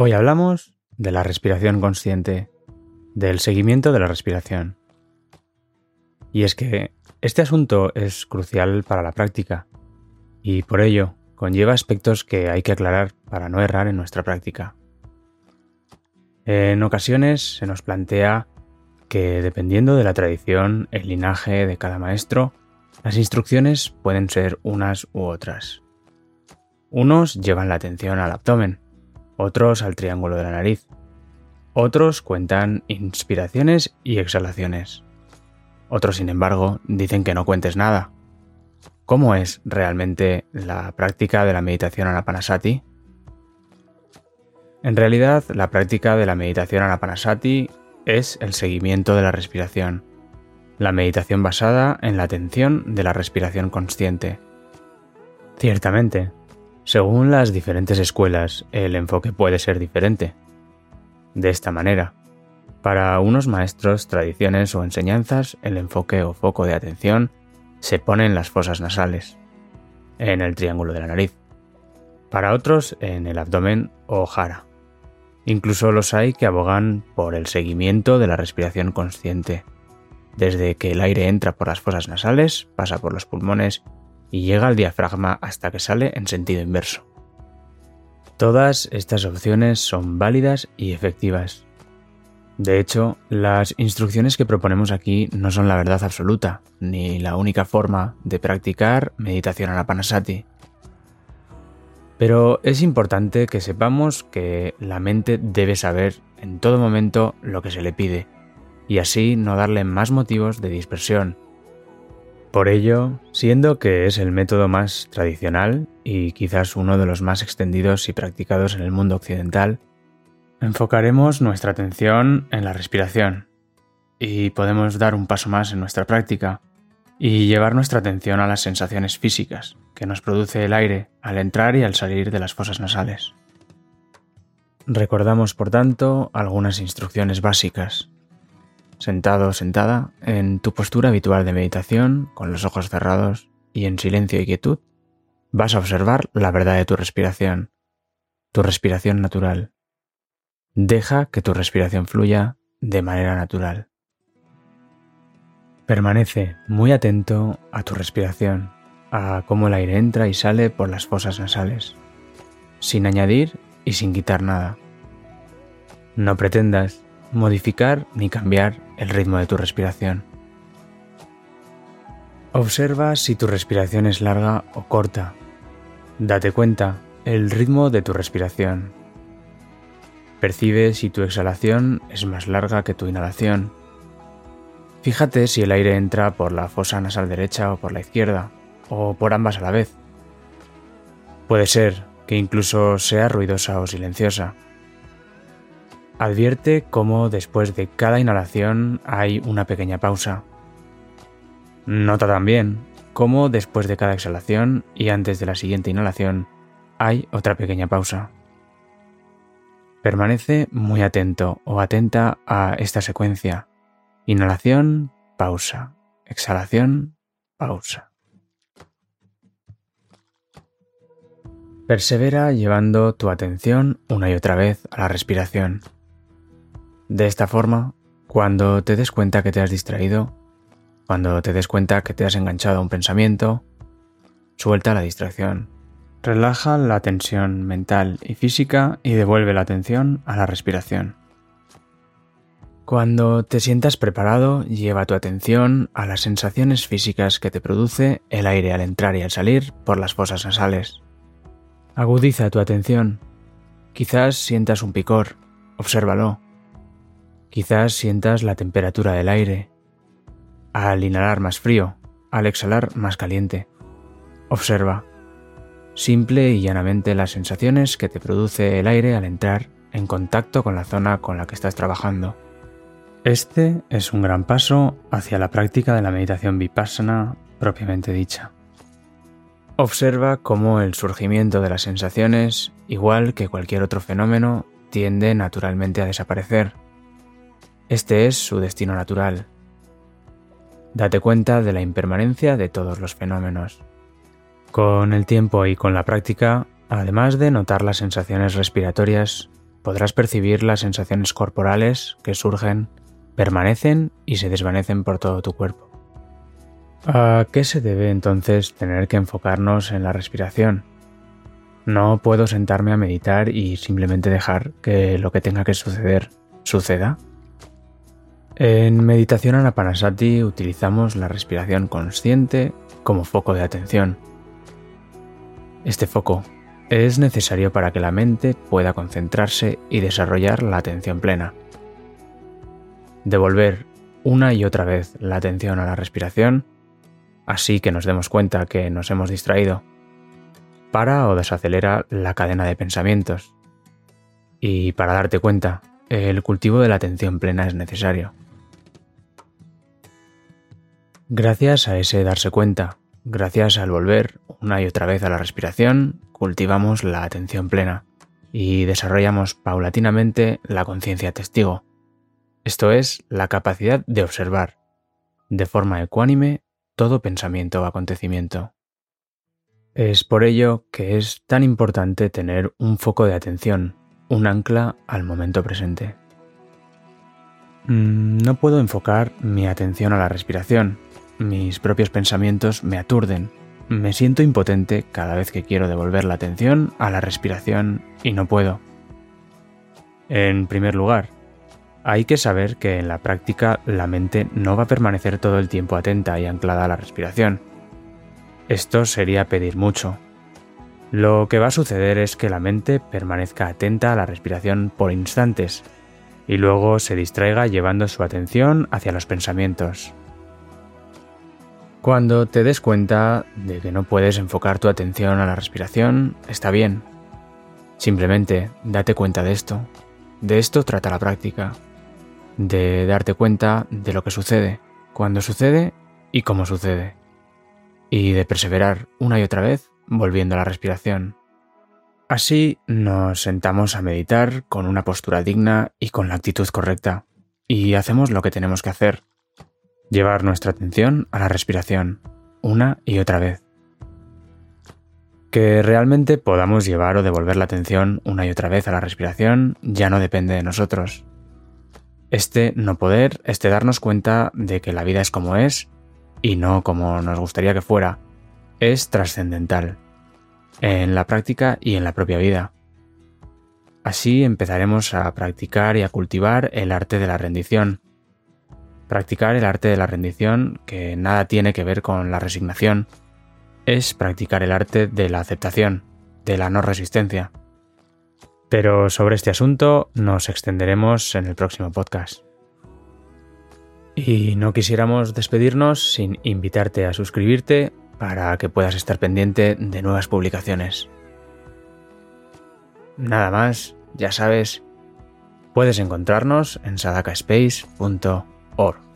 Hoy hablamos de la respiración consciente, del seguimiento de la respiración. Y es que este asunto es crucial para la práctica y por ello conlleva aspectos que hay que aclarar para no errar en nuestra práctica. En ocasiones se nos plantea que dependiendo de la tradición, el linaje de cada maestro, las instrucciones pueden ser unas u otras. Unos llevan la atención al abdomen, otros al triángulo de la nariz. Otros cuentan inspiraciones y exhalaciones. Otros, sin embargo, dicen que no cuentes nada. ¿Cómo es realmente la práctica de la meditación anapanasati? En realidad, la práctica de la meditación anapanasati es el seguimiento de la respiración, la meditación basada en la atención de la respiración consciente. Ciertamente, según las diferentes escuelas, el enfoque puede ser diferente. De esta manera, para unos maestros, tradiciones o enseñanzas, el enfoque o foco de atención se pone en las fosas nasales, en el triángulo de la nariz. Para otros, en el abdomen o jara. Incluso los hay que abogan por el seguimiento de la respiración consciente, desde que el aire entra por las fosas nasales, pasa por los pulmones y llega al diafragma hasta que sale en sentido inverso. Todas estas opciones son válidas y efectivas. De hecho, las instrucciones que proponemos aquí no son la verdad absoluta, ni la única forma de practicar meditación anapanasati. Pero es importante que sepamos que la mente debe saber en todo momento lo que se le pide, y así no darle más motivos de dispersión por ello, siendo que es el método más tradicional y quizás uno de los más extendidos y practicados en el mundo occidental, enfocaremos nuestra atención en la respiración y podemos dar un paso más en nuestra práctica y llevar nuestra atención a las sensaciones físicas que nos produce el aire al entrar y al salir de las fosas nasales. Recordamos, por tanto, algunas instrucciones básicas sentado o sentada, en tu postura habitual de meditación, con los ojos cerrados y en silencio y quietud, vas a observar la verdad de tu respiración, tu respiración natural. Deja que tu respiración fluya de manera natural. Permanece muy atento a tu respiración, a cómo el aire entra y sale por las fosas nasales, sin añadir y sin quitar nada. No pretendas modificar ni cambiar el ritmo de tu respiración. Observa si tu respiración es larga o corta. Date cuenta el ritmo de tu respiración. Percibe si tu exhalación es más larga que tu inhalación. Fíjate si el aire entra por la fosa nasal derecha o por la izquierda, o por ambas a la vez. Puede ser que incluso sea ruidosa o silenciosa. Advierte cómo después de cada inhalación hay una pequeña pausa. Nota también cómo después de cada exhalación y antes de la siguiente inhalación hay otra pequeña pausa. Permanece muy atento o atenta a esta secuencia. Inhalación, pausa. Exhalación, pausa. Persevera llevando tu atención una y otra vez a la respiración. De esta forma, cuando te des cuenta que te has distraído, cuando te des cuenta que te has enganchado a un pensamiento, suelta la distracción. Relaja la tensión mental y física y devuelve la atención a la respiración. Cuando te sientas preparado, lleva tu atención a las sensaciones físicas que te produce el aire al entrar y al salir por las fosas nasales. Agudiza tu atención. Quizás sientas un picor, obsérvalo. Quizás sientas la temperatura del aire. Al inhalar más frío, al exhalar más caliente. Observa, simple y llanamente, las sensaciones que te produce el aire al entrar en contacto con la zona con la que estás trabajando. Este es un gran paso hacia la práctica de la meditación vipassana propiamente dicha. Observa cómo el surgimiento de las sensaciones, igual que cualquier otro fenómeno, tiende naturalmente a desaparecer este es su destino natural. Date cuenta de la impermanencia de todos los fenómenos. Con el tiempo y con la práctica, además de notar las sensaciones respiratorias, podrás percibir las sensaciones corporales que surgen, permanecen y se desvanecen por todo tu cuerpo. ¿A qué se debe entonces tener que enfocarnos en la respiración? No puedo sentarme a meditar y simplemente dejar que lo que tenga que suceder suceda. En meditación anapanasati utilizamos la respiración consciente como foco de atención. Este foco es necesario para que la mente pueda concentrarse y desarrollar la atención plena. Devolver una y otra vez la atención a la respiración, así que nos demos cuenta que nos hemos distraído, para o desacelera la cadena de pensamientos. Y para darte cuenta, el cultivo de la atención plena es necesario. Gracias a ese darse cuenta, gracias al volver una y otra vez a la respiración, cultivamos la atención plena y desarrollamos paulatinamente la conciencia testigo, esto es, la capacidad de observar, de forma ecuánime, todo pensamiento o acontecimiento. Es por ello que es tan importante tener un foco de atención, un ancla al momento presente. Mm, no puedo enfocar mi atención a la respiración, mis propios pensamientos me aturden. Me siento impotente cada vez que quiero devolver la atención a la respiración y no puedo. En primer lugar, hay que saber que en la práctica la mente no va a permanecer todo el tiempo atenta y anclada a la respiración. Esto sería pedir mucho. Lo que va a suceder es que la mente permanezca atenta a la respiración por instantes y luego se distraiga llevando su atención hacia los pensamientos, cuando te des cuenta de que no puedes enfocar tu atención a la respiración, está bien. Simplemente date cuenta de esto. De esto trata la práctica. De darte cuenta de lo que sucede, cuando sucede y cómo sucede. Y de perseverar una y otra vez volviendo a la respiración. Así nos sentamos a meditar con una postura digna y con la actitud correcta. Y hacemos lo que tenemos que hacer, Llevar nuestra atención a la respiración, una y otra vez. Que realmente podamos llevar o devolver la atención una y otra vez a la respiración ya no depende de nosotros. Este no poder, este darnos cuenta de que la vida es como es y no como nos gustaría que fuera, es trascendental en la práctica y en la propia vida. Así empezaremos a practicar y a cultivar el arte de la rendición, Practicar el arte de la rendición, que nada tiene que ver con la resignación, es practicar el arte de la aceptación, de la no resistencia. Pero sobre este asunto nos extenderemos en el próximo podcast. Y no quisiéramos despedirnos sin invitarte a suscribirte para que puedas estar pendiente de nuevas publicaciones. Nada más, ya sabes, puedes encontrarnos en sadakaspace.org or